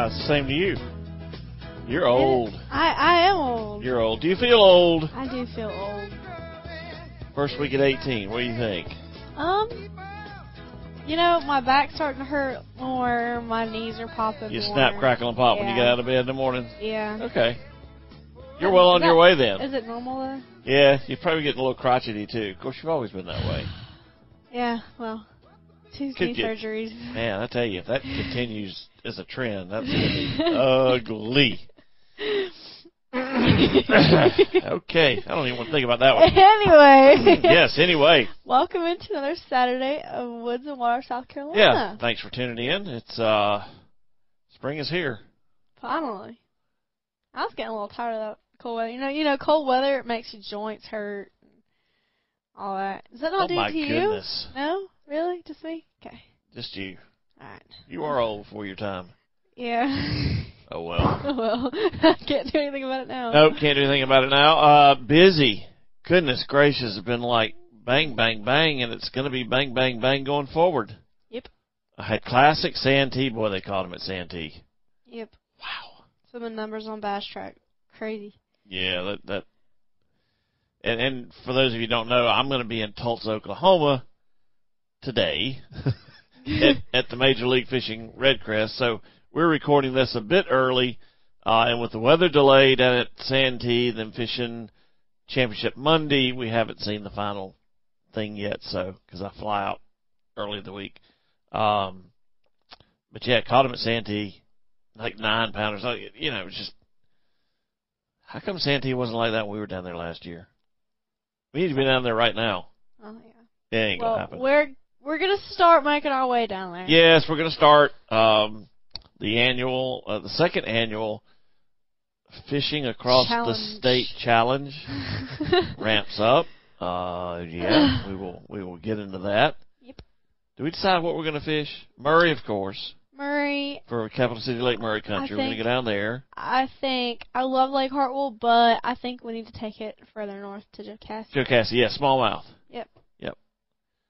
Yeah, same to you. You're old. I I am old. You're old. Do you feel old? I do feel old. First week at 18. What do you think? Um, you know, my back's starting to hurt more. My knees are popping. You more. snap, crackle, and pop when you get out of bed in the morning. Yeah. Okay. You're well on Is your way then. Is it normal though? Yeah, you're probably getting a little crotchety too. Of course, you've always been that way. Yeah. Well, two knee get- surgeries. Man, I tell you, if that continues as a trend, that's going to be ugly. okay, I don't even want to think about that one. anyway. yes, anyway. Welcome into another Saturday of Woods and Water, South Carolina. Yeah, thanks for tuning in. It's uh spring is here. Finally. I was getting a little tired of that cold weather. You know, you know, cold weather it makes your joints hurt, and all that. Does that not oh do to goodness. you? No, really, just me. Okay, Just you. all right. You are old for your time. Yeah. Oh well. Oh well, can't do anything about it now. Nope, can't do anything about it now. Uh busy. Goodness gracious, it's been like bang bang bang and it's gonna be bang bang bang going forward. Yep. I had classic Santee, boy they called him at Santee. Yep. Wow. Some of the numbers on BASSTrakk, crazy. Yeah, that that and and for those of you who don't know, I'm gonna be in Tulsa, Oklahoma today at, at the Major League Fishing Red Crest. So we're recording this a bit early, uh, and with the weather delayed down at Santee, then fishing championship Monday, we haven't seen the final thing yet. So because I fly out early in the week, um, but yeah, caught him at Santee, like nine pounders. Like, You know, it was just how come Santee wasn't like that when we were down there last year? We need to be down there right now. Oh yeah. It ain't well, gonna happen. we're we're gonna start making our way down there. Yes, we're going to start um, the annual, uh, the second annual fishing across Challenge. the state challenge ramps up. Uh, yeah, we will we will get into that. Yep. Do we decide what we're going to fish? Murray, of course, Murray, for Capital City Lake Murray country. We're going to go down there. I think I love Lake Hartwell, but I think we need to take it further north to Jocassee. Joe Cassie, yeah, smallmouth,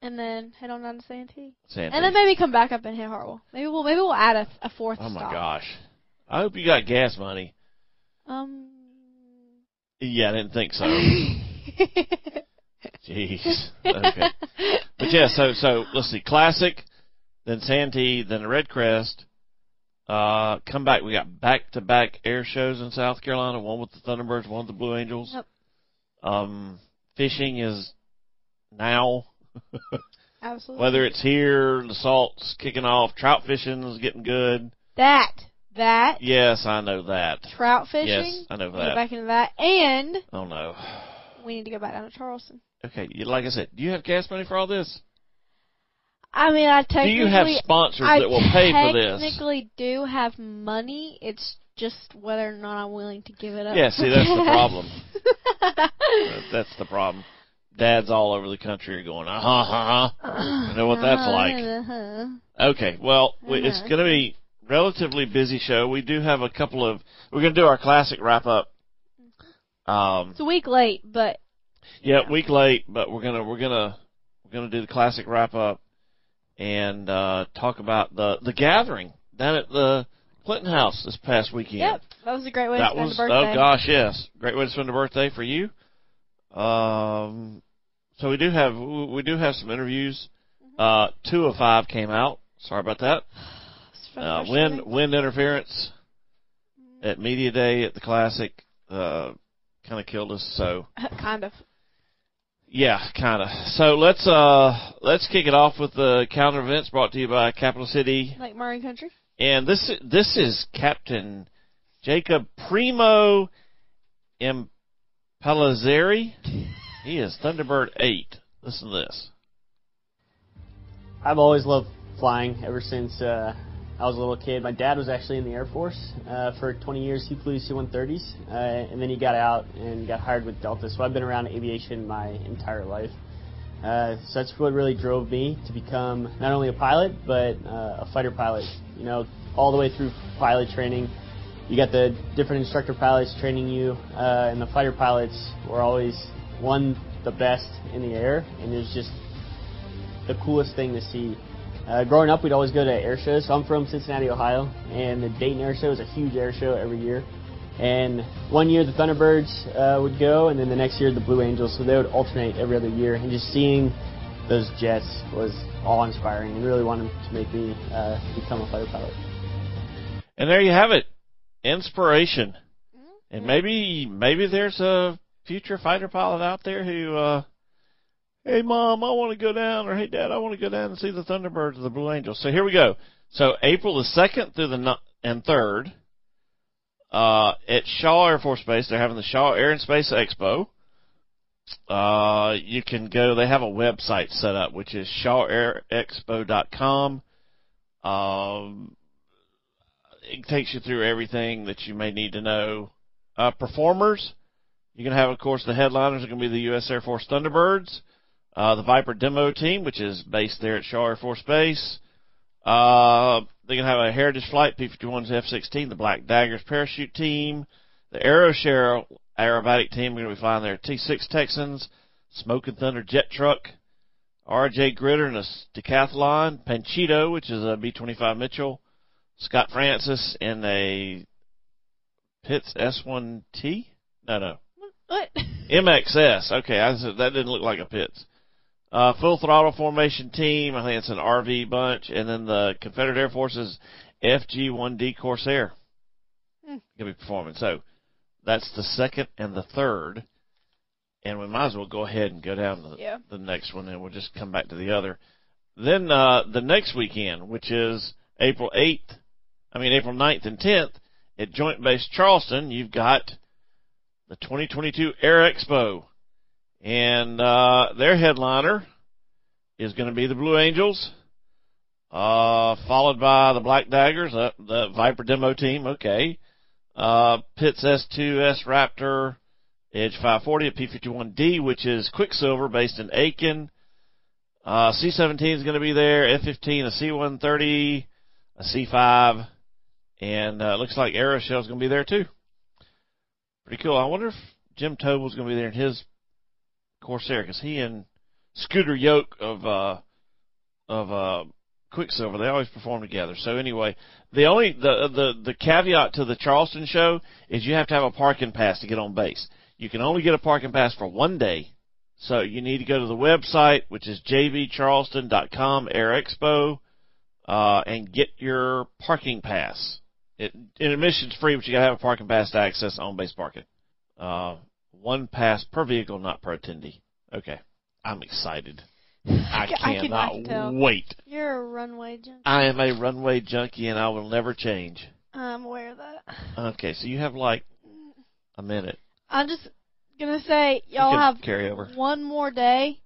and then head on down to Santee. Santee. And then maybe come back up and hit Hartwell. Maybe we'll maybe we'll add a, a fourth oh my stop. gosh, I hope you got gas money. Um. Yeah, I didn't think so. Jeez. Okay. But yeah, so so let's see, classic, then Santee, then the Red Crest. Uh, come back. We got back to back air shows in South Carolina. One with the Thunderbirds, one with the Blue Angels. Yep. Um, fishing is now. Absolutely. Whether it's here, the salt's kicking off. Trout fishing is getting good. that that Yes, I know that. trout fishing. Yes, I know that. back into that, and Oh no. we need to go back down to Charleston. Okay, like I said, do you have gas money for all this? I mean, I technically. Do you have sponsors I that will pay for this? technically do have money. It's just whether or not I'm willing to give it up. Yeah, see, that's the problem. That's the problem. Dads all over the country are going, uh huh, uh huh. You know what that's like. Uh-huh. Okay, well, it's Uh-huh. going to be relatively busy show. We do have a couple of. We're going to do our classic wrap up. Um, It's a week late, but yeah, week late, but we're gonna we're gonna we're gonna do the classic wrap up and uh, talk about the the gathering down at the Clinton House this past weekend. yep, that was a great way that to spend was a birthday. oh gosh, yes, great way to spend a birthday for you. Um, so we do have we do have some interviews. Mm-hmm. Uh, two of five came out. Sorry about that. Uh, wind wind interference at media day at the classic uh, kind of killed us. So kind of. yeah, kind of. So let's uh let's kick it off with the calendar events brought to you by Capital City, Lake Murray Country. and this this is Captain Jacob Primo Impellizzeri. He is Thunderbird 8. Listen to this. I've always loved flying ever since uh, I was a little kid. My dad was actually in the Air Force uh, for 20 years. He flew C-130s, uh, and then he got out and got hired with Delta. So I've been around aviation my entire life. Uh, so that's what really drove me to become not only a pilot but uh, a fighter pilot. You know, all the way through pilot training, you got the different instructor pilots training you, uh, and the fighter pilots were always one the best in the air, and it was just the coolest thing to see. Uh, growing up, we'd always go to air shows. So I'm from Cincinnati, Ohio, and the Dayton Air Show is a huge air show every year. And one year the Thunderbirds uh, would go, and then the next year the Blue Angels. So they would alternate every other year. And just seeing those jets was awe-inspiring, and really wanted to make me uh, become a fighter pilot. And there you have it, inspiration. And maybe maybe there's a future fighter pilot out there who, uh, hey mom, I want to go down, or hey dad, I want to go down and see the Thunderbirds or the Blue Angels. So here we go. So April the second through the ni- and third, uh, at Shaw Air Force Base, they're having the Shaw Air and Space Expo. Uh, you can go. They have a website set up, which is shawairexpo.com. Um, it takes you through everything that you may need to know. Uh, performers, you're going to have, of course, the headliners are going to be the U.S. Air Force Thunderbirds, uh, the Viper demo team, which is based there at Shaw Air Force Base. Uh, they're going to have a Heritage Flight P-51s F-16, the Black Daggers parachute team, the AeroShell aerobatic team. We're going to be flying their T-6 Texans, Smoking Thunder jet truck, R.J. Gritter in a decathlon, Panchito, which is a B-25 Mitchell, Scott Francis in a Pitts S1T? No, no. What? MXS. Okay, I said that didn't look like a Pitts. Uh, full throttle formation team. I think it's an RV bunch, and then the Confederate Air Force's FG-1D Corsair Hmm. gonna be performing. So that's the second and the third, and we might as well go ahead and go down to the, Yeah. the next one, and we'll just come back to the other. Then uh, the next weekend, which is April 8th, I mean April 9th and 10th, at Joint Base Charleston, you've got the 2022 Air Expo, and uh, their headliner is going to be the Blue Angels, uh, followed by the Black Daggers, uh, the Viper demo team. Okay, uh, Pitts S2 S Raptor, Edge 540 at P51D, which is Quicksilver based in Aiken. Uh, C-17 is going to be there. F-15, a C-130, a C-5, and uh, looks like Aeroshell is going to be there too. Pretty cool. I wonder if Jim Tobul's going to be there in his Corsair because he and Scooter Yoak of uh, of uh, Quicksilver they always perform together. So anyway, the only the the the caveat to the Charleston show is you have to have a parking pass to get on base. You can only get a parking pass for one day. So you need to go to the website, which is jvcharleston.com, Air Expo, uh, and get your parking pass. It, and admission's free, but you gotta have a parking pass to access on-base parking. Uh, one pass per vehicle, not per attendee. Okay, I'm excited. I I can- I cannot can wait. You're a runway junkie. I am a runway junkie, and I will never change. I'm aware of that. Okay, so you have like a minute. I'm just gonna say y'all have carry over. one more day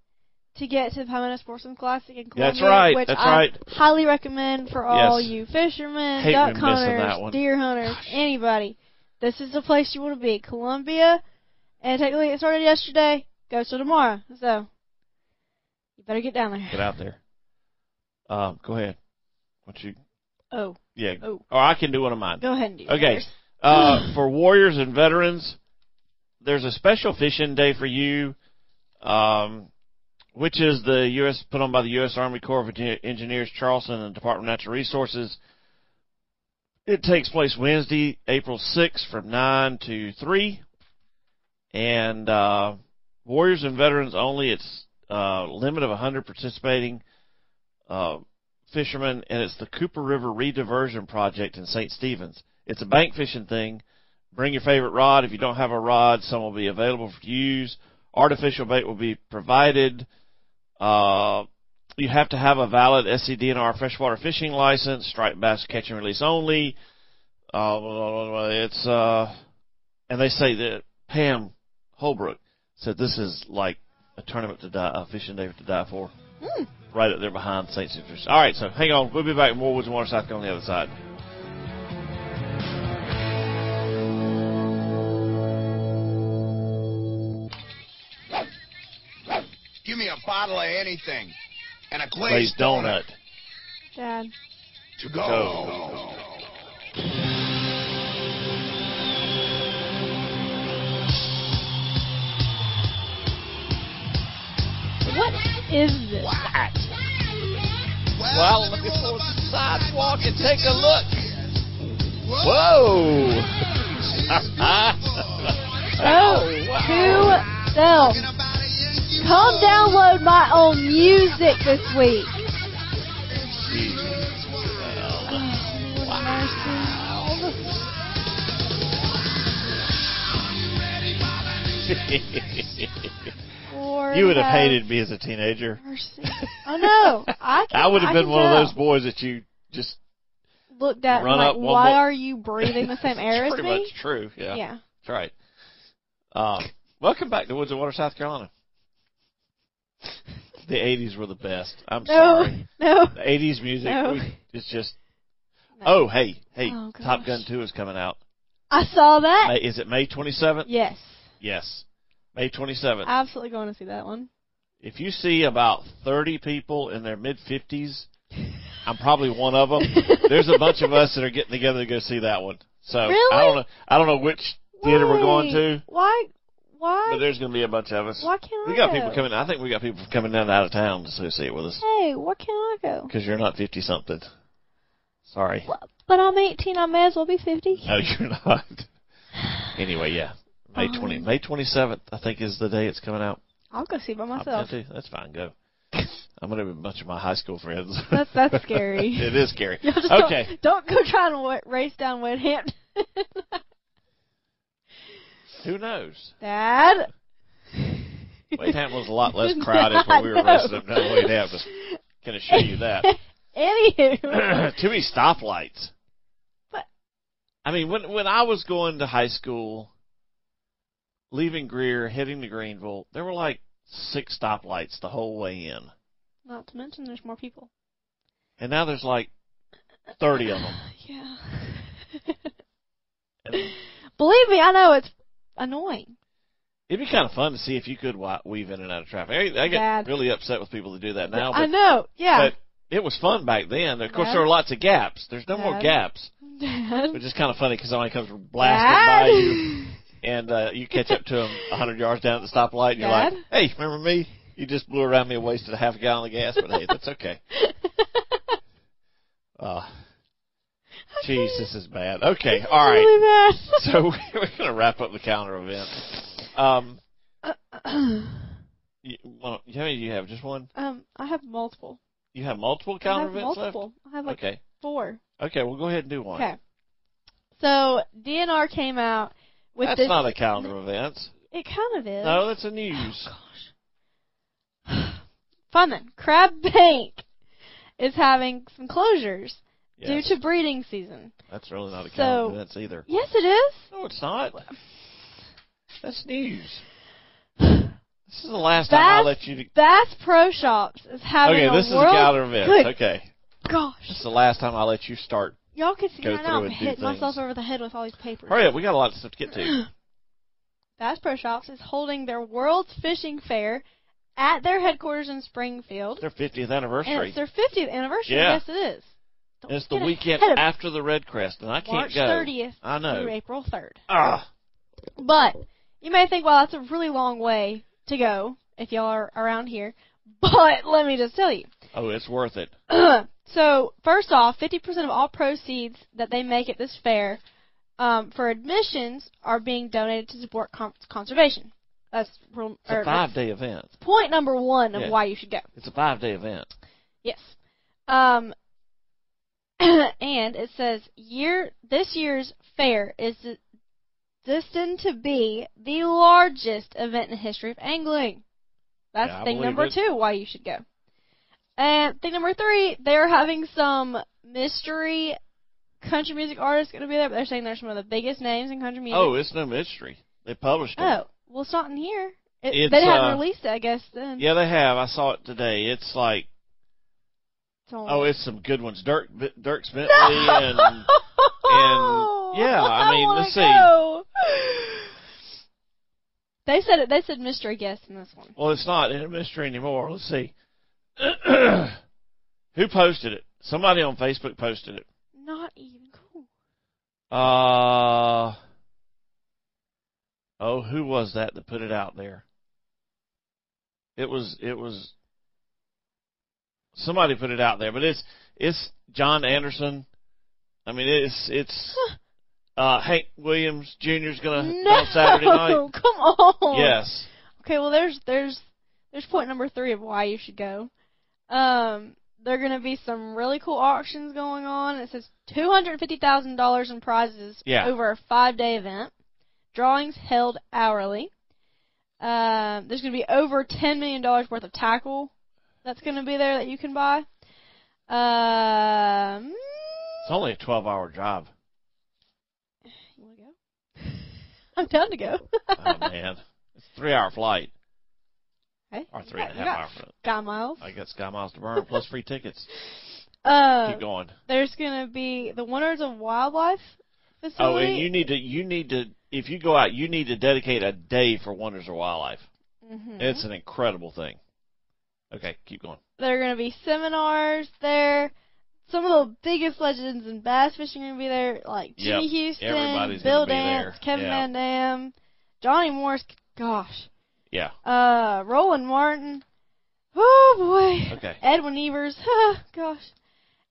to get to the Palmetto Sportsman Classic in Columbia, That's right, which that's I right. highly recommend for all Yes. you fishermen, Hate duck hunters, deer hunters, anybody. This is the place you want to be, Columbia. And technically, it started yesterday. Goes till tomorrow, so you better get down there. Get out there. Um, go ahead. What you? Oh, Yeah. Oh. Or I can do one of mine. go ahead and do it. Okay. Uh, for warriors and veterans, there's a special fishing day for you, um, which is the U.S. put on by the U.S. Army Corps of Engineers, Charleston, and Department of Natural Resources. It takes place Wednesday, April 6th from 9 to 3. And uh, warriors and veterans only. It's uh, limit of 100 participating uh, fishermen, and it's the Cooper River Rediversion Project in St. Stephen's. It's a bank fishing thing. Bring your favorite rod. If you don't have a rod, some will be available for use. Artificial bait will be provided. Uh, you have to have a valid SCDNR freshwater fishing license, striped bass catch and release only. Uh, it's uh, and they say that Pam Holbrook said this is like a tournament to die, a fishing day to die for. Mm. Right up there behind St. Citrus. All right, so hang on. We'll be back with more Woods and Water South on the other side. Bottle of anything. And a Glazed glazed, donut. Dad. To go. Go. What is this? Well, let me pull the sidewalk and take a look. Whoa! Oh, to self. Come download my own music this week. Lord you would have have hated me as a teenager. Mercy. Oh no, I can, I would have been can one of those boys that you just looked at run like, up why more- are you breathing the same air as pretty me? much true. Yeah, Yeah. that's right. Um, welcome back to Woods of Water, South Carolina. The '80s were the best. I'm No, sorry. no. The '80s music No. it's just. no. Oh, hey, hey! Oh, Top. Gun 2 is coming out. I saw that. May, is it May 27th? Yes, Yes, May 27th. absolutely going to see that one. if you see about 30 people in their mid 50s, I'm probably one of them. There's a bunch of us that are getting together to go see that one. So I Really? don't know. I don't know which theater we're going to, Why? Why? but there's going to be a bunch of us. why can't We I got go? people coming. I think we got people coming down out of town to it with us Hey, why can't I go? because you're not 50 something. Sorry. Well, But I'm 18. I may as well be 50. No, you're not. Anyway, yeah. May 20, Um, May 27th, I think, is the day it's coming out. I'll go see by myself. gonna That's fine. Go. I'm going to have a bunch of my high school friends. That's that's scary. it is scary. Okay. Don't, don't go trying to race down Wade Hampton. Who knows? Dad. Wade Hampton was a lot less crowded when we were I racing up down Wade Hampton. Can assure you that. Anywho. Too many stoplights. But- I mean, when when I was going to high school, leaving Greer, heading to Greenville, there were like six stoplights the whole way in, Not to mention there's more people. and now there's like thirty of them. Yeah. Believe me, I know it's annoying. it'd be kind of fun to see if you could wa- weave in and out of traffic. I, I get Dad. really upset with people that do that now, I know. Yeah. but it was fun back then. Of course, there were lots of gaps. There's no more gaps. Dad. Which is kind of funny because somebody comes blasting by you, and uh, you catch up to them a hundred yards down at the stoplight, and you're like, "Hey, remember me? You just blew around me and wasted a half a gallon of gas, but hey, that's okay." Uh, jeez, this is bad. Okay, This is all right. Really bad. So we're gonna wrap up the calendar event. Um, you, well, how many do you have? Just one? um, I have multiple. You have multiple I calendar have events multiple. I have like? Okay, four. okay, we'll go ahead and do one. Okay. So DNR came out with That's this. not a calendar of events. It kind of is. No, that's a news. Gosh. Fun then. Crab Bank is having some closures Due to breeding season. That's really not a So- of either. Yes, it is. No, it's not. That's news. This is the last time I Bass, let you. Bass Pro Shops is having Okay, a this is a world. of events. Good Okay, Gosh, this is the last time I let you start. y'all can see Go right now I'm hitting myself over the head with all these papers. Hurry up, we got a lot of stuff to get to. Bass Pro Shops is holding their World's Fishing Fair at their headquarters in Springfield. It's their 50th And anniversary. it's their 50th anniversary. Yeah. Yes, it is. And it's the weekend after the Red Crest, and I can't March go. 30th I know. through April 3rd. Ah, But you may think, well, that's a really long way to go if y'all are around here. But let me just tell you. oh, it's worth it. so first off, 50% of all proceeds that they make at this fair um, for admissions are being donated to support con- conservation. That's, real, It's a five day event. point number one of Yeah. why you should go. It's a five day event. Yes. Um, and it says year this year's fair is destined to be the largest event in the history of angling. That's Yeah, thing number it. two why you should go. And thing number three, they're having some mystery country music artists going to be there, but they're saying they're some of the biggest names in country music. Oh, it's no mystery. They published it. Oh, well, it's not in here. It, they haven't uh, released it, I guess. Then. Yeah, they have. I saw it today. It's like On- oh, it's some good ones. Dirk Dirk Bentley No! and and- yeah, I mean, wanna let's see. go. They said it. They said mystery guest in this one. well, it's not a mystery anymore. Let's see. Who posted it? Somebody on Facebook posted it. Not even cool. Uh oh, who was that that put it out there? It was it was somebody put it out there, but it's it's John Anderson. I mean, it's it's uh Hank Williams Jr. is gonna no, on Saturday night. come on. Yes, Okay, well there's there's there's point number three of why you should go. Um, there are going to be some really cool auctions going on. It says two hundred fifty thousand dollars in prizes Yeah. over a five day event. Drawings held hourly. Um, there's going to be over ten million dollars worth of tackle that's going to be there that you can buy. Um, it's only a twelve-hour job. you want to go? I'm down to go. Oh man, it's a three-hour flight Hey, or three and a half hour flight. Sky miles. I got Sky Miles to burn plus free tickets. Uh, Keep going. There's gonna be the Wonders of wildlife Facility. Oh, and you need to you need to if you go out, you need to dedicate a day for Wonders of Wildlife. Mhm. It's an incredible thing. Okay, keep going. there are gonna be seminars there. Some of the biggest legends in bass fishing are gonna be there, like Jimmy Yep, Houston, everybody's Bill Dance. Kevin. Van Dam, Johnny Morris. Gosh, Yeah. uh, Roland Martin. Oh boy. Okay. Edwin Evers. Gosh.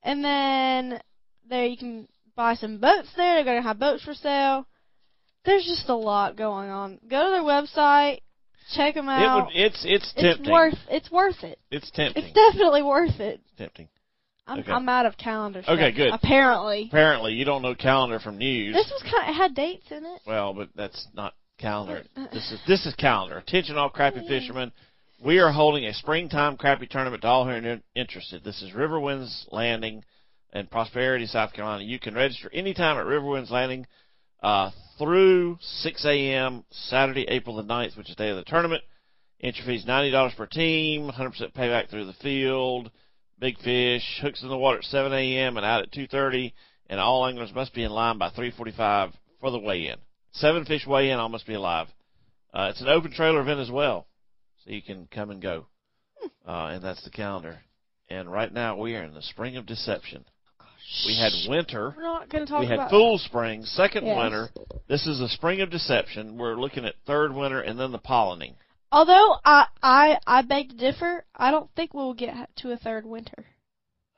And then there you can buy some boats there. They're going to have boats for sale. There's just a lot going on. Go to their website. Check them It out. would it's it's it's tempting. worth. It's worth it. it's tempting. It's definitely worth it. tempting. I'm, Okay. I'm out of calendar. Okay, good. Apparently, Apparently, you don't know calendar from news. this was kind. Of, it had dates in it. Well, but that's not calendar. This is this is calendar. Attention, all crappie fishermen. We are holding a springtime crappie tournament to all who are interested. This is Riverwinds Landing in Prosperity, South Carolina. You can register anytime at Riverwinds Landing uh, through 6 a.m. Saturday, April the 9th, which is the day of the tournament. Entry fees $90 per team, 100% payback through the field. Big fish, hooks in the water at 7 a.m. and out at 2:30, and all anglers must be in line by 3:45 for the weigh-in. Seven fish weigh-in, all must be alive. Uh, it's an open trailer event as well, so you can come and go. Uh, and that's the calendar. And right now we are in the spring of deception. We had winter. We're not going to talk We had about. full spring, second Yes. winter. This is the spring of deception. We're looking at third winter and then the pollinating. Although I I I beg to differ. I don't think we'll get to a third winter.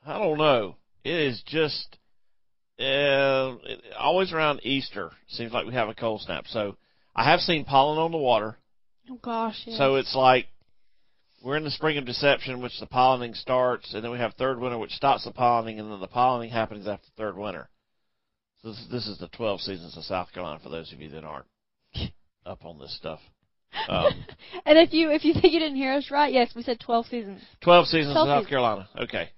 I don't know. It is just uh, it- always around Easter. Seems like we have a cold snap. So I have seen pollen on the water. Oh gosh. Yes. So it's like we're in the spring of deception, which the pollinating starts, and then we have third winter, which stops the pollinating, and then the pollinating happens after third winter. So this, this is the 12 seasons of South Carolina for those of you that aren't up on this stuff. Um, and if you if you think you didn't hear us right, yes, we said twelve seasons. 12 seasons 12 of South seasons. Carolina. Okay.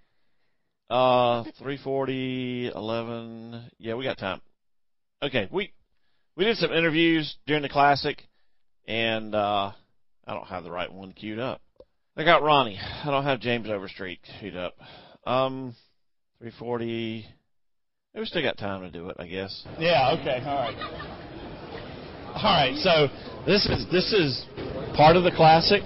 Uh, 340, 11. Yeah, we got time. Okay, we we did some interviews during the classic, and uh, I don't have the right one queued up. I got Ronnie. I don't have James Overstreet queued up. Um, 340. We still got time to do it, I guess. Yeah. Okay. All right. All right. So this is this is part of the classic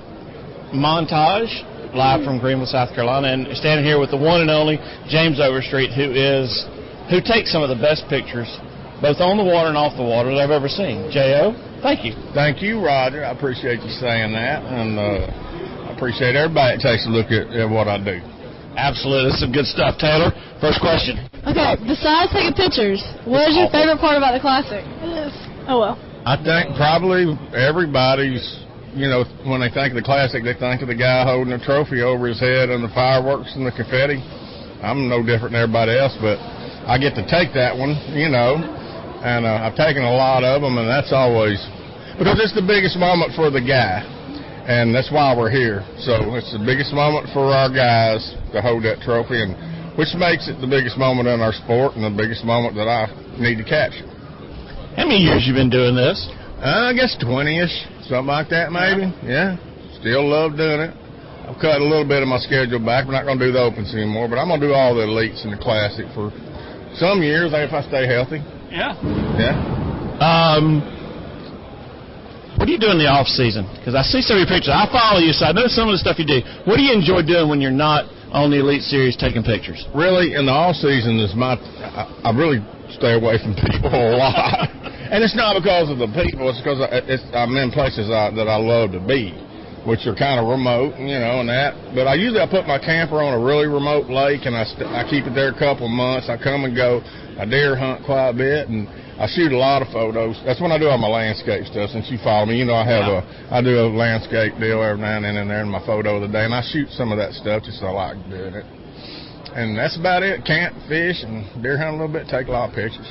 montage live from Greenville, South Carolina, and standing here with the one and only James Overstreet, who is who takes some of the best pictures, both on the water and off the water that I've ever seen. Jo, thank you. Thank you, Roger. I appreciate you saying that, and uh, I appreciate everybody that takes a look at, at what I do. Absolutely, this is some good stuff. Taylor, first question. Okay. Besides taking pictures, what is your favorite part about the classic? Oh well. I think probably everybody's, you know, when they think of the classic, they think of the guy holding a trophy over his head and the fireworks and the confetti. I'm no different than everybody else, but I get to take that one, you know, and uh, I've taken a lot of them, and that's always because it's the biggest moment for the guy, and that's why we're here. So it's the biggest moment for our guys to hold that trophy, and which makes it the biggest moment in our sport and the biggest moment that I need to capture. How many years you been doing this? Uh, I guess 20ish, something like that, maybe. Yeah. Still love doing it. I've cut a little bit of my schedule back. We're not going to do the opens anymore, but I'm going to do all the elites and the classic for some years if I stay healthy. Yeah. Yeah. Um, what do you do in the off season? Because I see some of your pictures. I follow you, so I know some of the stuff you do. What do you enjoy doing when you're not on the Elite Series taking pictures? Really, in the off season is my. I, I really stay away from people a lot, and it's not because of the people. It's because I, it's, I'm in places I, that I love to be, which are kind of remote, you know, and that. But I usually I put my camper on a really remote lake, and I st- I keep it there a couple months. I come and go. I deer hunt quite a bit, and I shoot a lot of photos. That's when I do all my landscape stuff. Since you follow me, you know I have a I do a landscape deal every now and then in there in my photo of the day, and I shoot some of that stuff just 'cause I like doing it. And that's about it. Camp, fish, and deer hunt a little bit. Take a lot of pictures.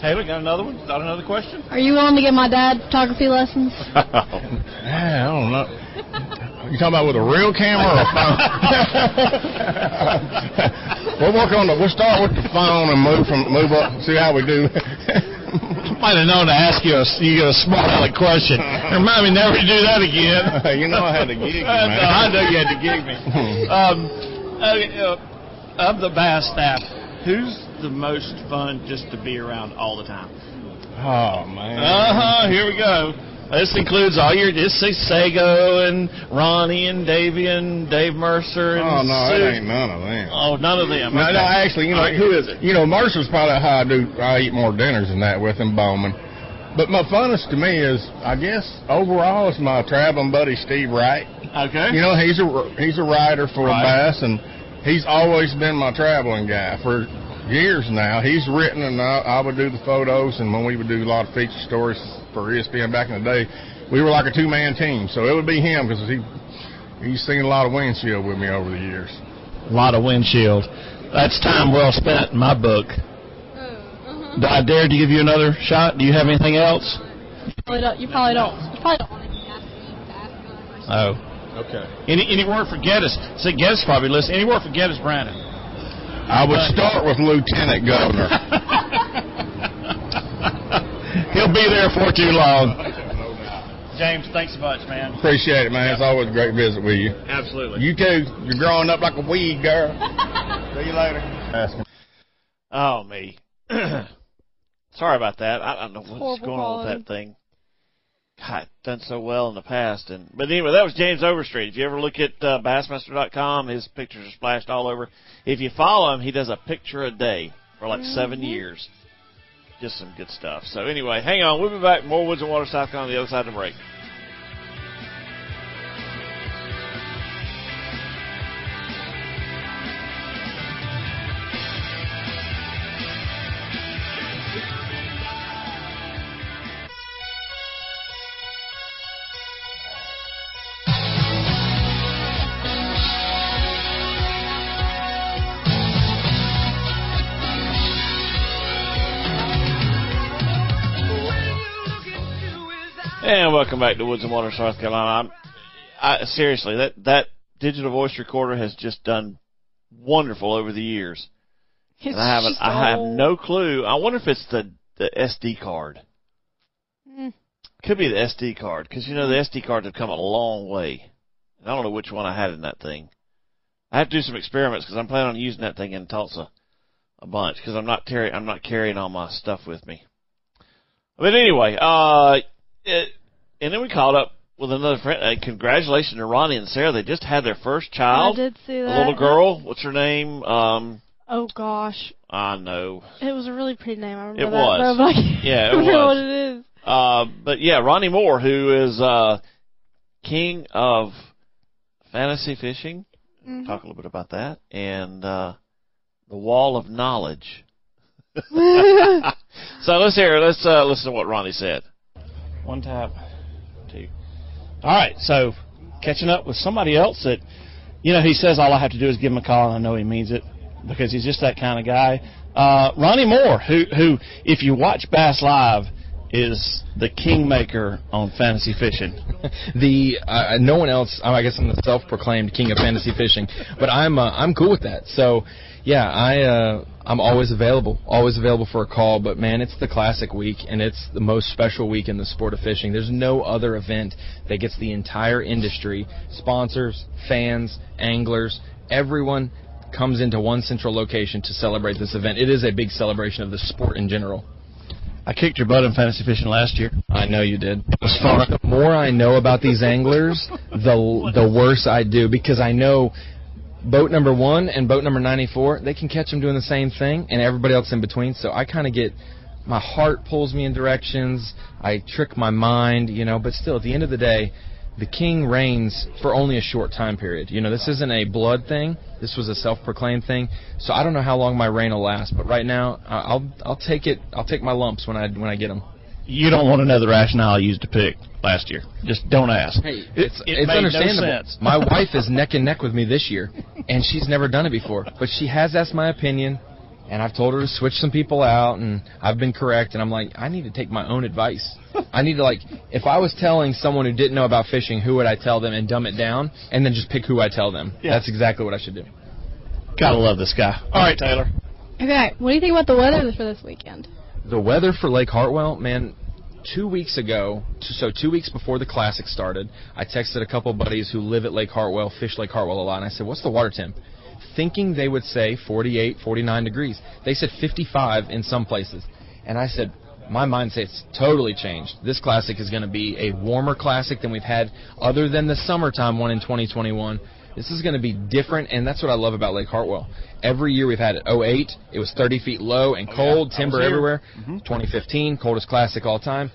Taylor, got another one? Got another question? Are you willing to give my dad photography lessons? I don't know. You talking about with a real camera or a phone? we'll work on the. We'll start with the phone and move from move up. See how we do. Might have known to ask you a, you a smart aleck question. Remind me never to do that again. you know I had to gig you, I man. know, I know you had to gig me. um, uh, of the bass staff, who's the most fun just to be around all the time? Oh man. Uh huh. Here we go. This includes all your. This is Sago and Ronnie and Davey and Dave Mercer and Oh no, Sue. it ain't none of them. Oh, none of them. No, Okay. no, actually, you know, right, who is it? You know, Mercer's probably how I do. I eat more dinners than that with him, Bowman. But my funnest to me is, I guess, overall, is my traveling buddy Steve Wright. Okay. You know, he's a he's a writer for Right. bass, and he's always been my traveling guy for years now. He's written, and I, I would do the photos, and when we would do a lot of feature stories for ESPN back in the day, we were like a two man team. So it would be him because he he's seen a lot of windshield with me over the years. A lot of windshield. That's time well spent in my book. Do I dare to give you another shot? Do you have anything else? Probably don't, you probably don't. You probably don't. Oh. Okay. Any any word for Geddes? See, Geddes probably listen. Any word for Geddes, Brandon? I would start with Lieutenant Governor. He'll be there for too long. James, thanks so much, man. Appreciate it, man. It's always a great visit with you. Absolutely. You too. You're growing up like a weed, girl. See you later. Oh me. Sorry about that. I, I don't know what's Horrible going on with that thing. God, done so well in the past, and but anyway, that was James Overstreet. If you ever look at uh, Bassmaster.com, his pictures are splashed all over. If you follow him, he does a picture a day for like seven years. Just some good stuff. So anyway, hang on. We'll be back. More Woods and Water South Carolina on the other side of the break. Back to Woods and Water, South Carolina. I'm, I, seriously, that that digital voice recorder has just done wonderful over the years. It's And I haven't, just I have no clue. I wonder if it's the the SD card. Mm. Could be the SD card because you know the SD cards have come a long way. And I don't know which one I had in that thing. I have to do some experiments because I'm planning on using that thing in Tulsa a bunch because I'm not carry I'm not carrying all my stuff with me. But anyway, uh, it, and then we called up with another friend. Uh, congratulations to Ronnie and Sarah. They just had their first child. I child, did see that. a little girl. What's her name? Um, Oh gosh, I know. it was a really pretty name. I remember It that. was. But I'm like, Yeah, it I don't was. what it is. Uh, but yeah, Ronnie Moore, who is uh, king of fantasy fishing. Mhm. Talk a little bit about that, and uh, the Wall of Knowledge. so let's hear. Let's uh, listen to what Ronnie said. One tap, two. All right, so catching up with somebody else that, you know, he says all I have to do is give him a call, and I know he means it because he's just that kind of guy. Uh, Ronnie Moore, who, who, if you watch Bass Live, is the kingmaker on fantasy fishing. the uh, no one else. I guess I'm the self-proclaimed king of fantasy fishing, but I'm uh, I'm cool with that. So, yeah, I uh, I'm always available, always available for a call. But man, it's the classic week, and it's the most special week in the sport of fishing. There's no other event that gets the entire industry, sponsors, fans, anglers, everyone comes into one central location to celebrate this event. It is a big celebration of the sport in general. I kicked your butt in fantasy fishing last year. I know you did. It was fun. The more I know about these anglers, the the worse I do because I know boat number one and boat number 94, they can catch them doing the same thing, and everybody else in between. So I kind of get my heart pulls me in directions. I trick my mind, you know. But still, at the end of the day, the king reigns for only a short time period. You know, this isn't a blood thing. This was a self-proclaimed thing. So I don't know how long my reign will last, but right now I'll I'll take it. I'll take my lumps when I when I get them. You don't want to know the rationale I used to pick last year. Just don't ask. Hey, it's it it's made no understandable. sense. my wife is neck and neck with me this year, and she's never done it before. But she has asked my opinion, and I've told her to switch some people out, and I've been correct. And I'm like, I need to take my own advice. I need to like, if I was telling someone who didn't know about fishing, who would I tell them and dumb it down, and then just pick who I tell them. Yeah. That's exactly what I should do. Gotta love this guy. All right, Taylor. Okay, what do you think about the weather for this weekend? The weather for Lake Hartwell, man. Two weeks ago, so two weeks before the classic started, I texted a couple buddies who live at Lake Hartwell, fish Lake Hartwell a lot, and I said, "What's the water temp?" Thinking they would say 48, 49 degrees. They said 55 in some places, and I said, "My mindset's totally changed. This classic is going to be a warmer classic than we've had, other than the summertime one in 2021." This is going to be different, and that's what I love about Lake Hartwell. Every year we've had it. 08, it was 30 feet low and oh, cold, I timber everywhere. Mm-hmm. 2015, coldest classic all time.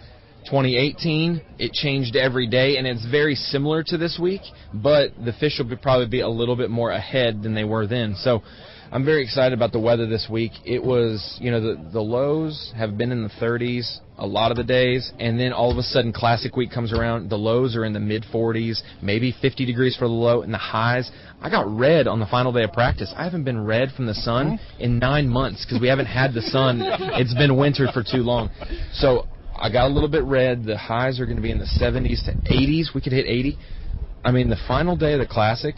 2018, it changed every day, and it's very similar to this week, but the fish will be, probably be a little bit more ahead than they were then. So I'm very excited about the weather this week. It was, you know, the, the lows have been in the 30s a lot of the days, and then all of a sudden Classic Week comes around. The lows are in the mid 40s, maybe 50 degrees for the low, and the highs. I got red on the final day of practice. I haven't been red from the sun in nine months because we haven't had the sun. It's been winter for too long. So I got a little bit red. The highs are going to be in the 70s to 80s. We could hit 80. I mean, the final day of the Classic,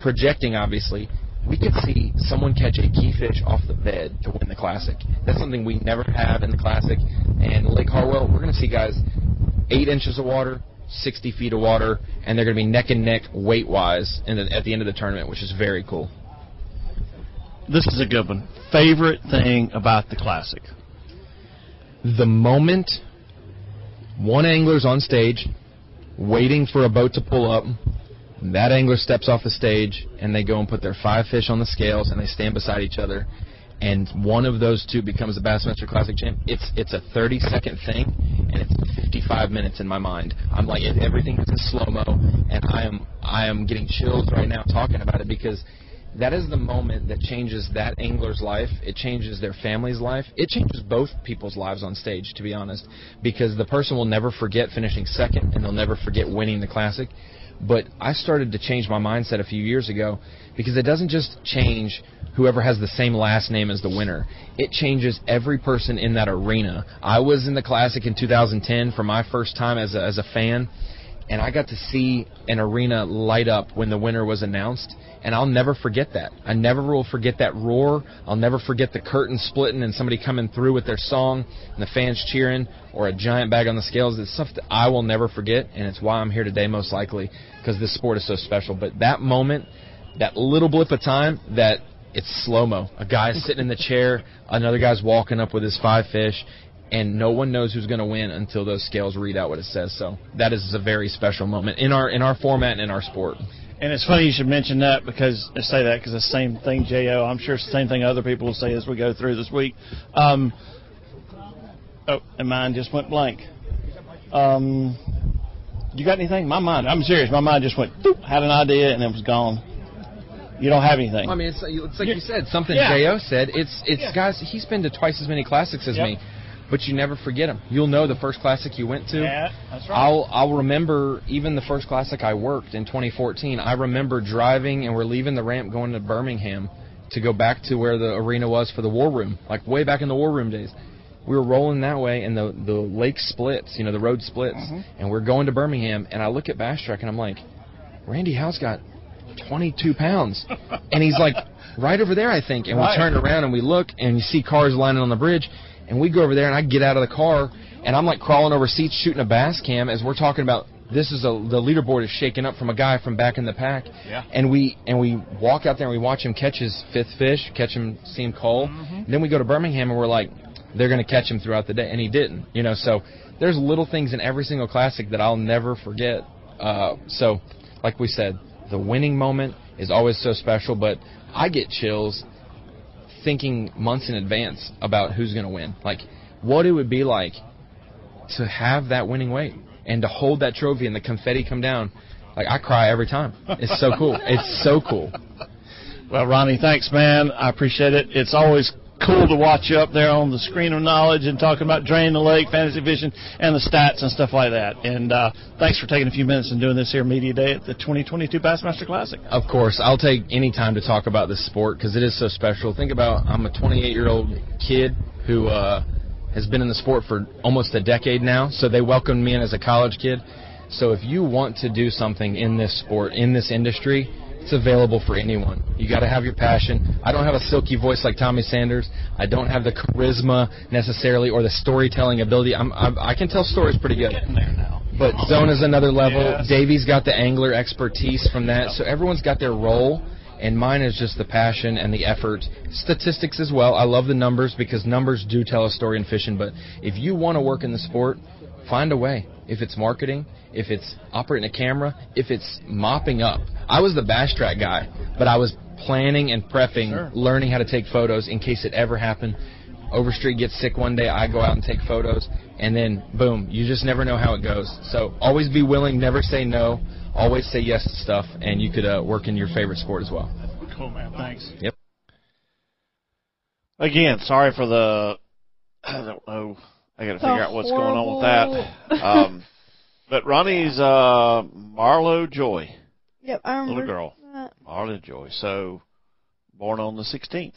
projecting obviously, we could see someone catch a key fish off the bed to win the Classic. That's something we never have in the Classic. And Lake Hartwell, we're going to see guys eight inches of water, 60 feet of water, and they're going to be neck and neck weight wise the, at the end of the tournament, which is very cool. This is a good one. Favorite thing about the classic? the moment one angler's on stage waiting for a boat to pull up that angler steps off the stage and they go and put their five fish on the scales and they stand beside each other and one of those two becomes the Bassmaster Classic champ, it's it's a 30 second thing, and it's 55 minutes in my mind. I'm like everything is in slow mo, and I am I am getting chills right now talking about it because that is the moment that changes that angler's life. It changes their family's life. It changes both people's lives on stage, to be honest, because the person will never forget finishing second, and they'll never forget winning the classic. But I started to change my mindset a few years ago because it doesn't just change whoever has the same last name as the winner. It changes every person in that arena. I was in the classic in 2010 for my first time as a, as a fan, and I got to see an arena light up when the winner was announced. And I'll never forget that. I never will forget that roar. I'll never forget the curtain splitting and somebody coming through with their song and the fans cheering or a giant bag on the scales. It's stuff that I will never forget, and it's why I'm here today most likely because this sport is so special. But that moment, that little blip of time, that it's slow mo. A guy's sitting in the chair, another guy's walking up with his five fish, and no one knows who's going to win until those scales read out what it says. So that is a very special moment in our in our format and in our sport. And it's funny you should mention that because I say that because the same thing, Jo. I'm sure it's the same thing other people will say as we go through this week. Um, oh, and mine just went blank. Um, you got anything? My mind. I'm serious. My mind just went. Boop, had an idea and it was gone. You don't have anything. I mean, it's, it's like you said, something Yeah. Jo said. It's it's Yeah. guys. He's been to twice as many classics as Yep. me, but you never forget them. You'll know the first classic you went to. yeah, that's right. I'll I'll remember even the first classic I worked in 2014. I remember driving and we're leaving the ramp going to Birmingham to go back to where the arena was for the War Room, like way back in the War Room days. we were rolling that way, and the the lake splits, you know, the road splits, Mhm. and we're going to Birmingham, and I look at BASSTrakk and I'm like, Randy Howell's got 22 pounds, and he's like right over there, I think. And Right. we turn around and we look, and you see cars lining on the bridge, and we go over there, and I get out of the car, and I'm like crawling over seats, shooting a bass cam as we're talking about. This is a the leaderboard is shaking up from a guy from back in the pack, Yeah. and we and we walk out there and we watch him catch his fifth fish, catch him, see him call. Then we go to Birmingham and we're like, they're going to catch him throughout the day, and he didn't. You know, so there's little things in every single classic that I'll never forget. Uh, so, like we said, the winning moment is always so special, but I get chills thinking months in advance about who's going to win. Like, what it would be like to have that winning weight and to hold that trophy and the confetti come down. Like, I cry every time. It's so cool. It's so cool. Well, Ronnie, thanks, man. I appreciate it. It's always cool to watch you up there on the screen of knowledge and talking about draining the lake, fantasy fishing, and the stats and stuff like that. And uh, thanks for taking a few minutes and doing this here media day at the 2022 Bassmaster Classic. Of course, I'll take any time to talk about this sport because it is so special. Think about I'm a 28 year old kid who uh, has been in the sport for almost a decade now. So they welcomed me in as a college kid. So if you want to do something in this sport, in this industry, it's available for anyone. You got to have your passion. I don't have a silky voice like Tommy Sanders. I don't have the charisma necessarily or the storytelling ability. I'm, I'm I can tell stories pretty good. Getting there now. But Zona is another level. Yes. Davey's got the angler expertise from that. So everyone's got their role, and mine is just the passion and the effort. Statistics as well. I love the numbers because numbers do tell a story in fishing. But if you want to work in the sport, find a way. If it's marketing, if it's operating a camera, if it's mopping up. I was the BASSTrakk guy, but I was planning and prepping, Sure. learning how to take photos in case it ever happened. Overstreet gets sick one day, I go out and take photos, and then boom, you just never know how it goes. So always be willing, never say no, always say yes to stuff, and you could uh, work in your favorite sport as well. Cool, man. Thanks. Yep. Again, sorry for the. I don't know. I got to figure out what's going on with that. Um, but Ronnie's uh, Marlo Joy, Yep, I remember. little girl. that. Marlo Joy. So, born on the 16th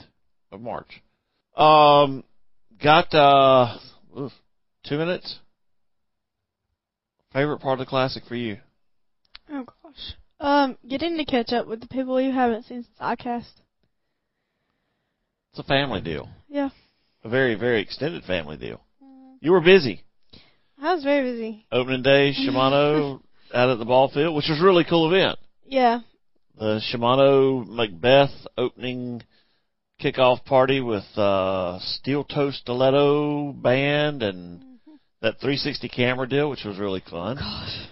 of March. Um, got uh, oof, two minutes. Favorite part of the classic for you? Oh gosh. Um, getting to catch up with the people you haven't seen since ICAST. It's a family deal. Yeah. A very, very extended family deal. You were busy. I was very busy. Opening day, Shimano out at the ball field, which was a really cool event. Yeah. The Shimano Macbeth opening kickoff party with uh, Steel Toe Stiletto band and that 360 camera deal, which was really fun. Gosh.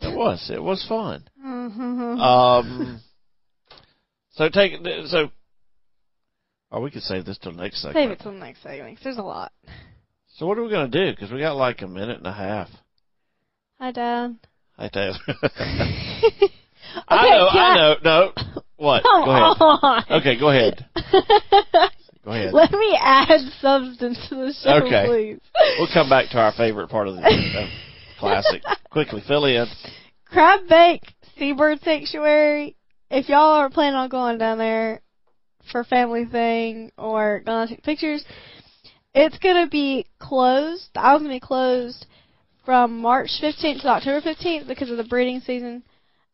It was. It was fun. Mm-hmm. Um, so take so. Or we could save this till next segment. Save it till next segment. 'cause There's a lot. So what are we going to do? Because we got like a minute and a half. Hi, Dad. Hi, Taz. Okay, I know. can I know. No. What? Come go ahead. on. Okay, go ahead. Go ahead. Let me add substance to the show, Okay. please. We'll come back to our favorite part of the classic. Quickly, fill in. Crab Bank Seabird Sanctuary. If y'all are planning on going down there for family thing or going to take pictures, it's gonna be closed. The island's gonna be closed from March 15th to October 15th because of the breeding season.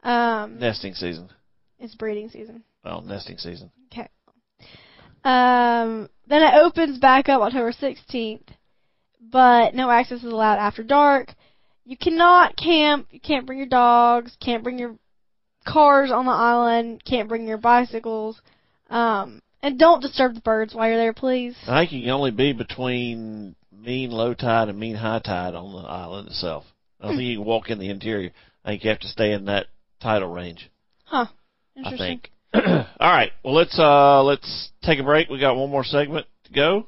Um, Nesting season. it's breeding season. Well, nesting season. Okay. Um, then it opens back up October 16th, but no access is allowed after dark. You cannot camp. You can't bring your dogs. Can't bring your cars on the island. Can't bring your bicycles. Um, and don't disturb the birds while you're there, please. I think you can only be between mean low tide and mean high tide on the island itself. I don't think you can walk in the interior. I think you have to stay in that tidal range. Huh. I Interesting. think. All right. Well, let's uh let's take a break. We got one more segment to go,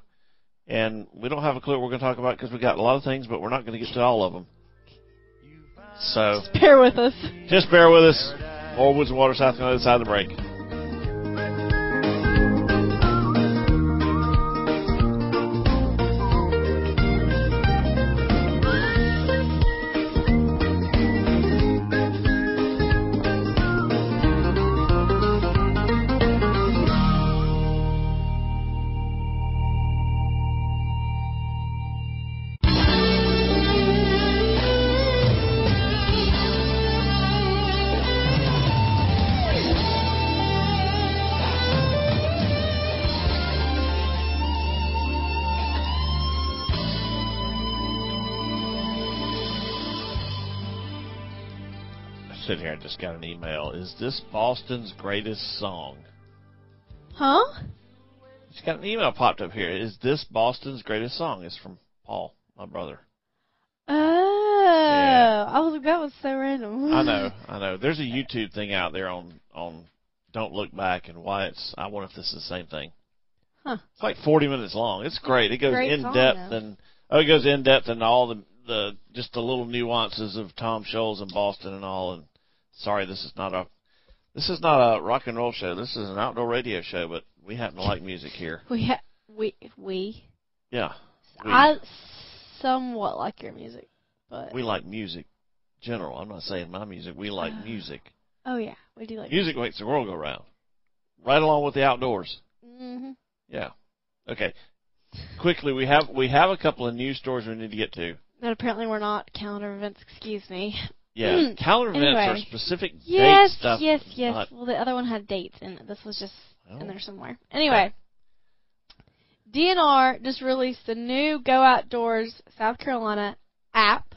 and we don't have a clue what we're going to talk about because we got a lot of things, but we're not going to get to all of them. So just Bear with us. just bear with us. More Woods and Water South on the other side of the break. Sitting here and just got an email. Is this Boston's greatest song? Huh? Just got an email popped up here. Is this Boston's greatest song? It's from Paul, my brother. Oh, I was like, that was so random. I know, I know. There's a YouTube thing out there on on Don't Look Back and why it's. I wonder if this is the same thing. Huh. It's like 40 minutes long. It's great. It goes Great in song, depth though. and oh, it goes in depth and all the the just the little nuances of Tom Scholz and Boston and all. And sorry, this is not a this is not a rock and roll show. This is an outdoor radio show, but we happen to like music here. We ha- we we. Yeah, we, I somewhat like your music, but we like music. General, I'm not saying my music. We like music. oh yeah, we do like Music makes the world go round. Right along with the outdoors. hmm Yeah. Okay. Quickly, we have we have a couple of news stories we need to get to. But apparently we're not calendar events. Excuse me. Yeah, Mm. calendar events Anyway. are specific Yes, date stuff. yes, yes. not- Well, the other one had dates, and this was just Oh. in there somewhere. Anyway, DNR just released the new Go Outdoors South Carolina app.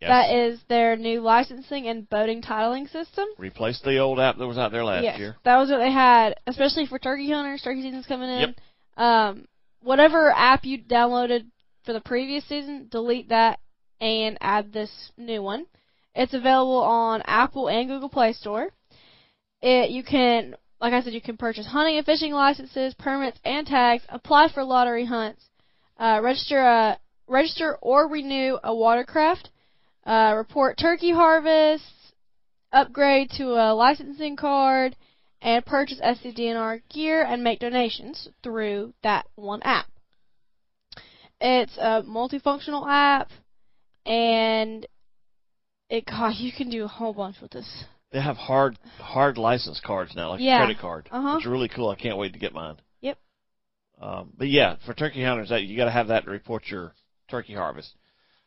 Yes. That is their new licensing and boating titling system. Replace the old app that was out there last yes, year. that was what they had, especially for turkey hunters. Turkey season's coming in. Yep. Um, whatever app you downloaded for the previous season, delete that and add this new one. It's available on Apple and Google Play Store. It you can, like I said, you can purchase hunting and fishing licenses, permits, and tags. Apply for lottery hunts. Uh, register a register or renew a watercraft. Uh, report turkey harvests. Upgrade to a licensing card and purchase SCDNR gear and make donations through that one app. It's a multifunctional app, and it God, you can do a whole bunch with this. They have hard hard license cards now, like Yeah. a credit card, Uh-huh. is really cool. I can't wait to get mine. Yep. Um, but yeah, for turkey hunters, that you got to have that to report your turkey harvest.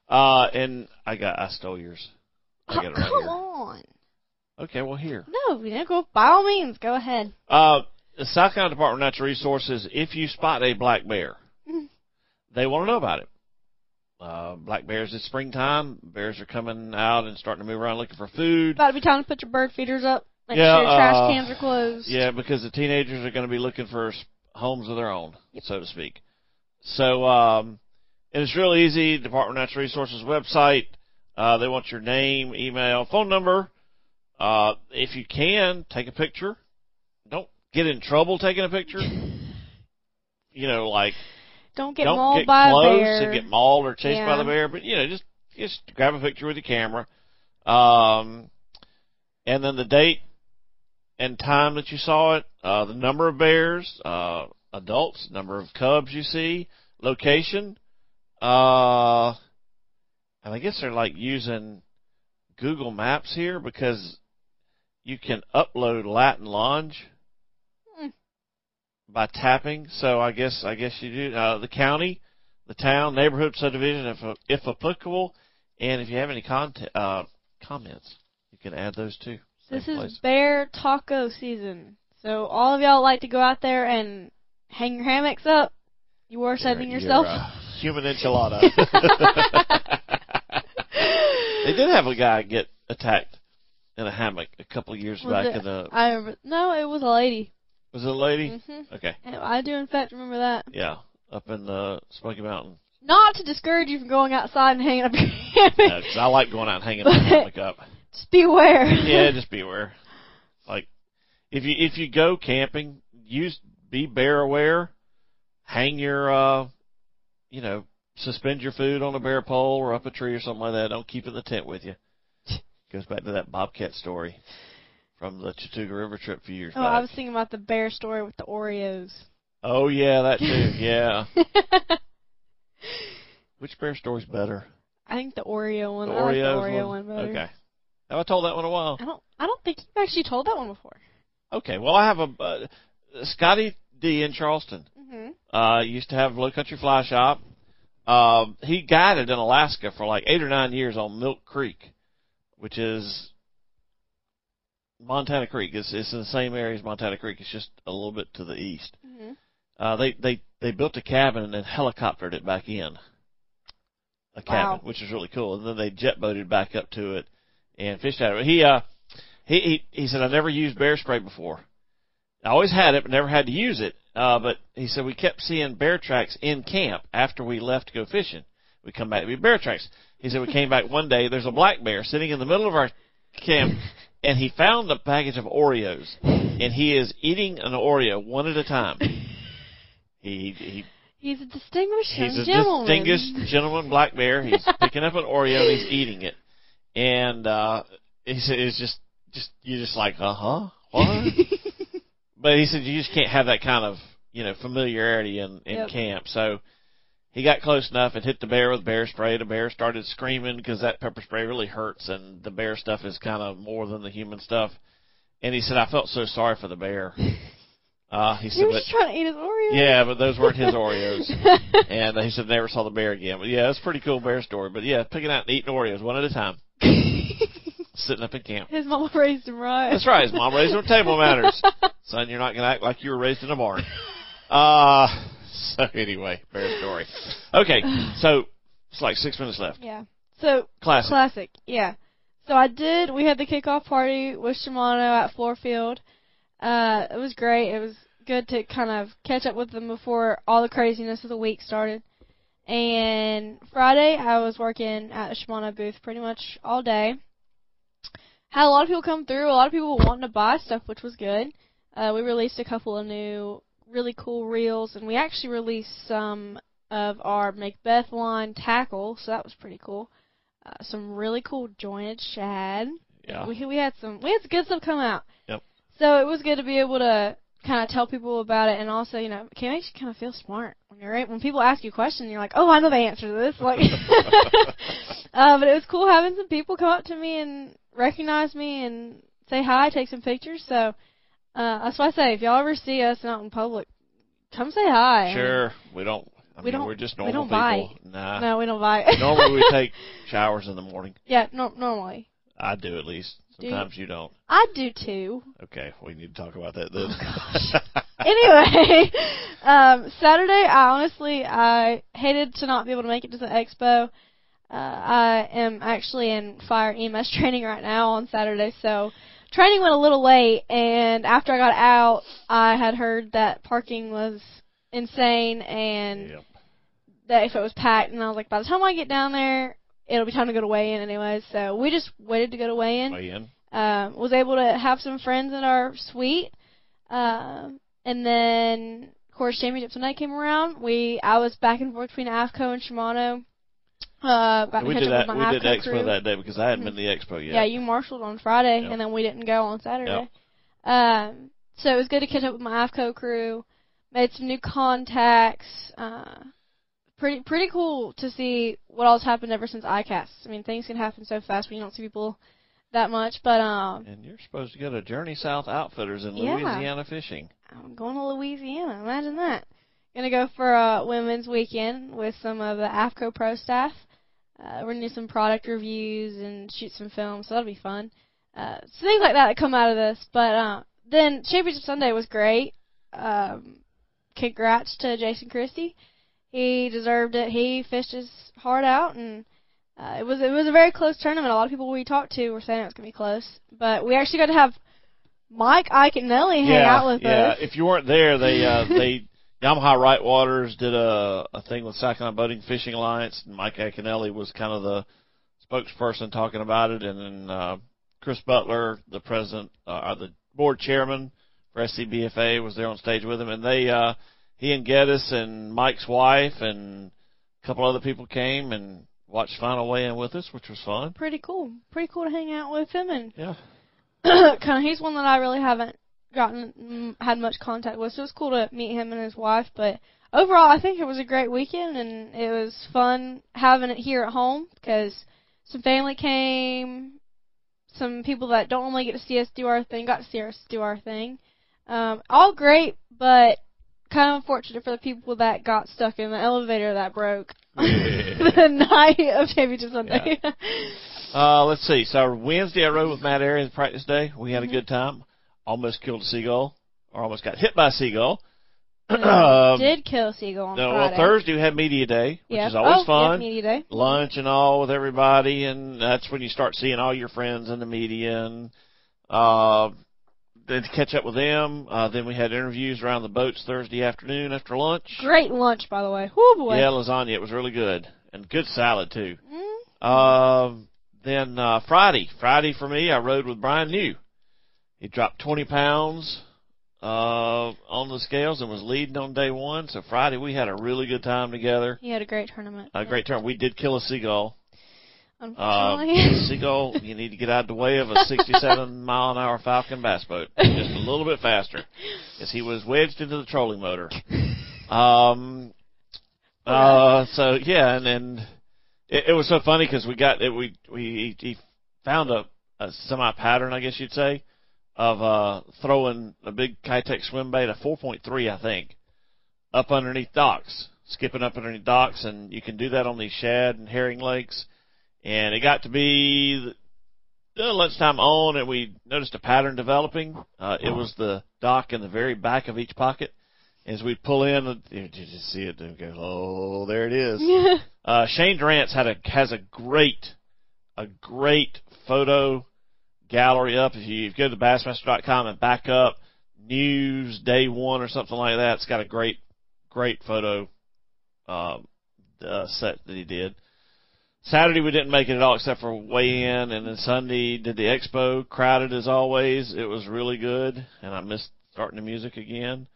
Uh, and I got I stole yours. I got it right Come here. on. Okay, well here. No, you know, go by all means, go ahead. Uh, the South Carolina Department of Natural Resources, if you spot a black bear, Mhm. they want to know about it. Uh, black bears, it's springtime. Bears are coming out and starting to move around looking for food. About to be time to put your bird feeders up. Make Yeah, sure your trash uh, cans are closed. Yeah, because the teenagers are going to be looking for homes of their own, so to speak. So, um, and it's real easy. Department of Natural Resources website. Uh, they want your name, email, phone number. Uh, if you can, take a picture. Don't get in trouble taking a picture. You know, like Don't get don't mauled get by close a bear. and get mauled or chased by the bear. But you know, just just grab a picture with your camera, um, and then the date and time that you saw it, uh, the number of bears, uh, adults, number of cubs you see, location, uh, and I guess they're like using Google Maps here because you can upload Latin Hmm. By tapping. So I guess I guess you do uh, the county, the town, neighborhood, subdivision, if if applicable, and if you have any content uh, comments, you can add those too. This is place. bear taco season. So all of y'all like to go out there and hang your hammocks up. You are setting yourself. human enchilada. they did have a guy get attacked in a hammock a couple of years Was back it- in the. I remember, no, it was a lady. Was it a lady? Mhm. Okay. I do in fact remember that. Yeah, up in the Smoky Mountain. Not to discourage you from going outside and hanging up your hammock. Yeah, I like going out and hanging my hammock up. Just beware. yeah, just be aware. Like if you if you go camping, use be bear aware. Hang your uh you know, suspend your food on a bear pole or up a tree or something like that. Don't keep it in the tent with you. Goes back to that bobcat story from the Chattooga River trip a few years Oh, back. I was thinking about the bear story with the Oreos. Oh yeah, that too. Yeah. Which bear story's better? I think the Oreo one. The I like the Oreos Oreo one? one better. Okay. Have I told that one a while? I don't. I don't think you've actually told that one before. Okay. Well, I have a uh, Scotty D in Charleston. Mm-hmm. Uh, used to have a Low Country Fly Shop. Um, he guided in Alaska for like eight or nine years on Milk Creek, which is Montana Creek. It's, it's in the same area as Montana Creek. It's just a little bit to the east. Mm-hmm. Uh, they they they built a cabin and then helicoptered it back in. A cabin, Wow. which is really cool. And then they jet boated back up to it and fished out of it. He uh he, he he said I never used bear spray before. I always had it, but never had to use it. Uh, but he said we kept seeing bear tracks in camp after we left to go fishing. We come back to be bear tracks. He said we came back one day. There's a black bear sitting in the middle of our camp, and he found a package of Oreos, and he is eating an Oreo one at a time. He he He's a distinguished he's a gentleman. distinguished gentleman black bear. He's picking up an Oreo and he's eating it, and uh, he said it's just just you're just like uh huh what? but he said you just can't have that kind of you know familiarity in in Yep. camp. So he got close enough and hit the bear with bear spray. The bear started screaming because that pepper spray really hurts, and the bear stuff is kind of more than the human stuff. And he said I felt so sorry for the bear. Uh, he He said, just trying to eat his Oreos. yeah, but those weren't his Oreos. and uh, he said never saw the bear again. But yeah, it's a pretty cool bear story. But yeah, picking out and eating Oreos one at a time, sitting up in camp. His mom raised him right. That's right. His mom raised him with table manners. Son, you're not gonna act like you were raised in a barn. Uh so anyway, bear story. Okay, so it's like six minutes left. Yeah. So Classic. Classic. Yeah. So I did. We had the kickoff party with Shimano at Fluor Field. Uh, it was great. It was good to kind of catch up with them before all the craziness of the week started. And Friday, I was working at the Shimano booth pretty much all day. Had a lot of people come through. A lot of people wanting to buy stuff, which was good. Uh, we released a couple of new, really cool reels, and we actually released some of our Macbeth line tackle, so that was pretty cool. Uh, some really cool jointed shad. Yeah. We we had some we had some good stuff come out. Yep. So it was good to be able to kind of tell people about it, and also you know it can make you kind of feel smart when you're right when people ask you a question, you're like, oh, I know the answer to this. Like, uh, but it was cool having some people come up to me and recognize me and say hi, take some pictures. So uh, that's why I say if y'all ever see us out in public, come say hi. Sure. We don't. I We mean, don't- we're just normal we don't people. Nah. No, we don't buy. Normally we take showers in the morning. Yeah, no, normally. I do at least. Do you? Sometimes you don't. I do too. Okay, we need to talk about that then. Oh, anyway, um, Saturday, I honestly I hated to not be able to make it to the expo. Uh, I am actually in fire EMS training right now on Saturday, so training went a little late. And after I got out, I had heard that parking was insane and Yep. that if it was packed, and I was like, by the time I get down there, it'll be time to go to weigh in anyways. So we just waited to go to weigh in Weigh in. um, was able to have some friends in our suite. Um, and then, of course, Championship Sunday came around. We I was back and forth between AFTCO and Shimano. Uh, got we did that. We did expo crew. that day because I hadn't Mhm. been to the expo yet. Yeah, you marshaled on Friday, Yep. and then we didn't go on Saturday. Yep. Um, so it was good to catch up with my AFTCO crew. Made some new contacts. Uh, pretty pretty cool to see what all's happened ever since ICAST. I mean, things can happen so fast when you don't see people that much. But um, And you're supposed to go to Journey South Outfitters in Yeah. Louisiana fishing. I'm going to Louisiana. Imagine that. Gonna go for a women's weekend with some of the AFTCO pro staff. Uh, we're gonna do some product reviews and shoot some film, so that'll be fun. Uh, so things like that that come out of this. But uh, then Championship Sunday was great. Um, congrats to Jason Christie. He deserved it. He fished his heart out, and uh, it was it was a very close tournament. A lot of people we talked to were saying it was gonna be close, but we actually got to have Mike Iaconelli hang yeah, out with yeah. us. If you weren't there, they uh, they Yamaha Rightwaters did a a thing with Carolina Boating Fishing Alliance, and Mike Iaconelli was kind of the spokesperson talking about it, and then uh, Chris Butler, the president, uh, the board chairman for SCBFA, was there on stage with him, and they uh, he and Geddes and Mike's wife and a couple other people came and watched final weigh-in with us, which was fun. pretty cool. Pretty cool to hang out with him, and Yeah. kind of he's one that I really haven't gotten had much contact with. So it was cool to meet him and his wife. But overall, I think it was a great weekend, and it was fun having it here at home because some family came, some people that don't normally get to see us do our thing got to see us do our thing. Um, all great, but kind of unfortunate for the people that got stuck in the elevator that broke the night of Championship Sunday. Uh, let's see. So Wednesday I rode with Matt Arians practice day. We Mm-hmm. had a good time. Almost killed a seagull, or almost got hit by a seagull. um, Did kill a seagull on no, Friday. well, Thursday we had media day, which Yep. is always oh, fun. Yep, media day. Lunch and all with everybody, and that's when you start seeing all your friends in the media and Uh, then to catch up with them. Uh, then we had interviews around the boats Thursday afternoon after lunch. Great lunch, by the way. Whoo boy. Yeah, lasagna. It was really good and good salad too. Mm. Um, then uh, Friday, Friday for me, I rode with Bryan New. He dropped 20 pounds uh, on the scales and was leading on day one. So Friday we had a really good time together. He had a great tournament. A great turn. We did kill a seagull. Uh, Unfortunately. seagull, you need to get out of the way of a 67 mile an hour Falcon bass boat, just a little bit faster, because he was wedged into the trolling motor. Um, uh, so yeah, and then it, it was so funny because we got it. We we he found a, a semi pattern, I guess you'd say, of uh throwing a big Keitech swim bait, a 4.3, I think, up underneath docks, skipping up underneath docks, and you can do that on these shad and herring lakes. And it got to be the lunchtime on, and we noticed a pattern developing. Uh, it was the dock in the very back of each pocket. As we pull in, did you see it go, oh, there it is. Uh, Shane Durrance had a has a great, a great photo gallery up. If you, if you go to Bassmaster.com and back up news day one or something like that, it's got a great, great photo um, uh, set that he did. Saturday we didn't make it at all except for weigh in, and then Sunday did the expo, crowded as always. It was really good, and I missed starting the music again.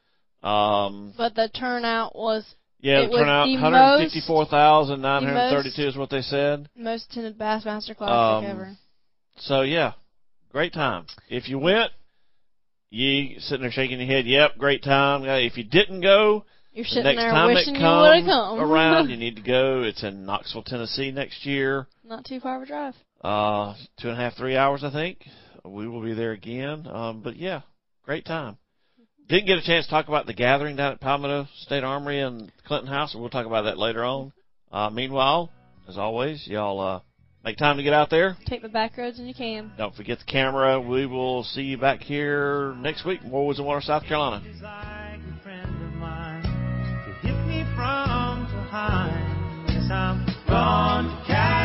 Um, but the turnout was yeah, the turnout the 154,932 is what they said. most attended Bassmaster Classic Um, ever. So yeah, great time. If you went, you sitting there shaking your head. Yep, great time. If you didn't go, You're the sitting next there time wishing it you would comes come. around, you need to go. It's in Knoxville, Tennessee next year. Not too far of a drive. Uh, two and a half, three hours, I think. We will be there again. Um, but yeah, great time. Didn't get a chance to talk about the gathering down at Palmetto State Armory and Clinton House, we'll talk about that later on. Uh, meanwhile, as always, y'all uh, make time to get out there. Take the back roads when you can. Don't forget the camera. We will see you back here next week. More Woods and Water, South Carolina. hit